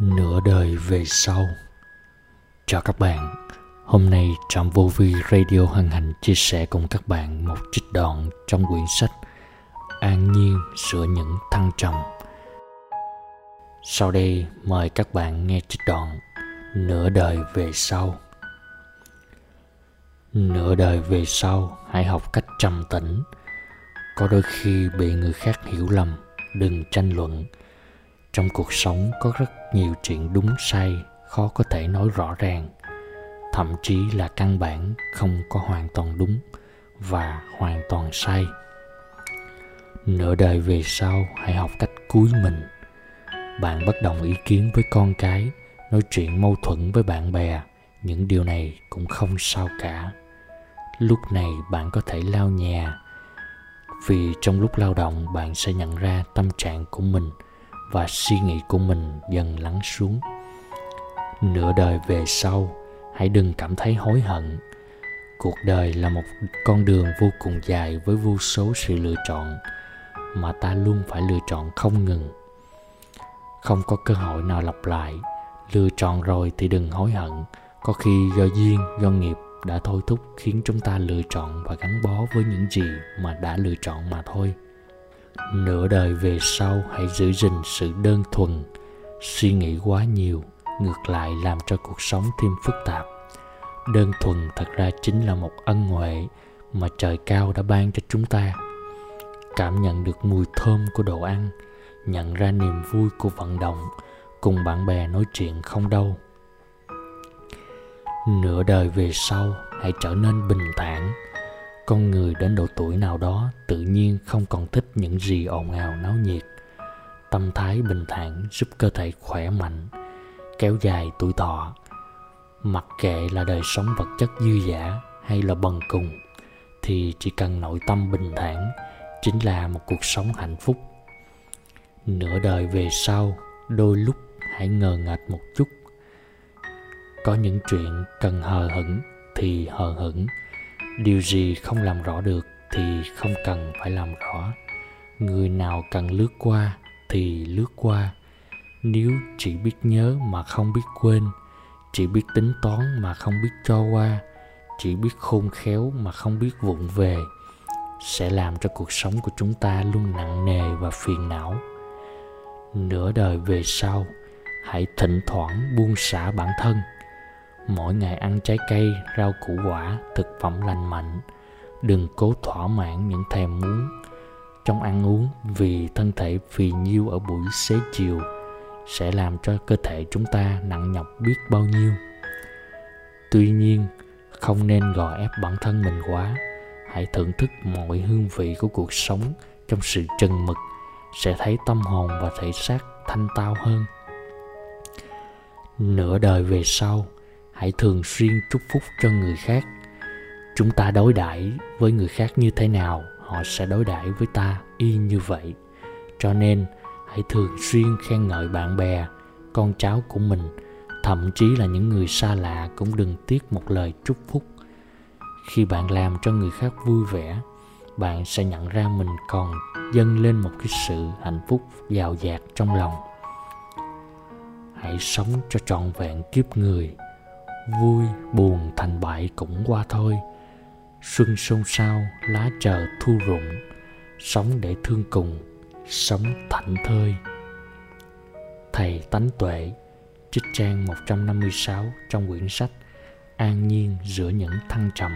nửa đời về sau. Chào các bạn. Hôm nay trạm vô vi radio hân hạnh chia sẻ cùng các bạn một trích đoạn trong quyển sách an nhiên giữa những thăng trầm. Sau đây, mời các bạn nghe trích đoạn nửa đời về sau. Nửa đời về sau, hãy học cách trầm tĩnh. Có đôi khi bị người khác hiểu lầm, đừng tranh luận. Trong cuộc sống có rất nhiều chuyện đúng sai, khó có thể nói rõ ràng. Thậm chí là căn bản không có hoàn toàn đúng và hoàn toàn sai. Nửa đời về sau, hãy học cách cúi mình. Bạn bất đồng ý kiến với con cái, nói chuyện mâu thuẫn với bạn bè, những điều này cũng không sao cả. Lúc này bạn có thể lao nhà, vì trong lúc lao động bạn sẽ nhận ra tâm trạng của mình và suy nghĩ của mình dần lắng xuống. Nửa đời về sau, hãy đừng cảm thấy hối hận. Cuộc đời là một con đường vô cùng dài với vô số sự lựa chọn mà ta luôn phải lựa chọn không ngừng. Không có cơ hội nào lặp lại. Lựa chọn rồi thì đừng hối hận. Có khi do duyên, do nghiệp đã thôi thúc khiến chúng ta lựa chọn và gắn bó với những gì mà đã lựa chọn mà thôi nửa đời về sau, hãy giữ gìn sự đơn thuần. Suy nghĩ quá nhiều, ngược lại làm cho cuộc sống thêm phức tạp. Đơn thuần thật ra chính là một ân huệ mà trời cao đã ban cho chúng ta. Cảm nhận được mùi thơm của đồ ăn, nhận ra niềm vui của vận động, cùng bạn bè nói chuyện không đâu. Nửa đời về sau, hãy trở nên bình thản con người đến độ tuổi nào đó tự nhiên không còn thích những gì ồn ào náo nhiệt. Tâm thái bình thản giúp cơ thể khỏe mạnh, kéo dài tuổi thọ. Mặc kệ là đời sống vật chất dư dả hay là bần cùng, thì chỉ cần nội tâm bình thản chính là một cuộc sống hạnh phúc. Nửa đời về sau, đôi lúc hãy ngờ ngạch một chút. Có những chuyện cần hờ hững thì hờ hững điều gì không làm rõ được thì không cần phải làm rõ. Người nào cần lướt qua thì lướt qua. Nếu chỉ biết nhớ mà không biết quên, chỉ biết tính toán mà không biết cho qua, chỉ biết khôn khéo mà không biết vụng về, sẽ làm cho cuộc sống của chúng ta luôn nặng nề và phiền não. Nửa đời về sau, hãy thỉnh thoảng buông xả bản thân mỗi ngày ăn trái cây, rau củ quả, thực phẩm lành mạnh. Đừng cố thỏa mãn những thèm muốn trong ăn uống, vì thân thể phì nhiêu ở buổi xế chiều sẽ làm cho cơ thể chúng ta nặng nhọc biết bao nhiêu. Tuy nhiên, không nên gò ép bản thân mình quá. Hãy thưởng thức mọi hương vị của cuộc sống trong sự trần mực, sẽ thấy tâm hồn và thể xác thanh tao hơn. Nửa đời về sau hãy thường xuyên chúc phúc cho người khác. Chúng ta đối đãi với người khác như thế nào, họ sẽ đối đãi với ta y như vậy. Cho nên, hãy thường xuyên khen ngợi bạn bè, con cháu của mình. Thậm chí là những người xa lạ cũng đừng tiếc một lời chúc phúc. Khi bạn làm cho người khác vui vẻ, bạn sẽ nhận ra mình còn dâng lên một cái sự hạnh phúc giàu dạt trong lòng. Hãy sống cho trọn vẹn kiếp người vui, buồn, thành bại cũng qua thôi. Xuân xôn xao, lá chờ thu rụng. Sống để thương cùng, sống thảnh thơi. Thầy tánh tuệ, trích trang 156 trong quyển sách An nhiên giữa những thăng trầm.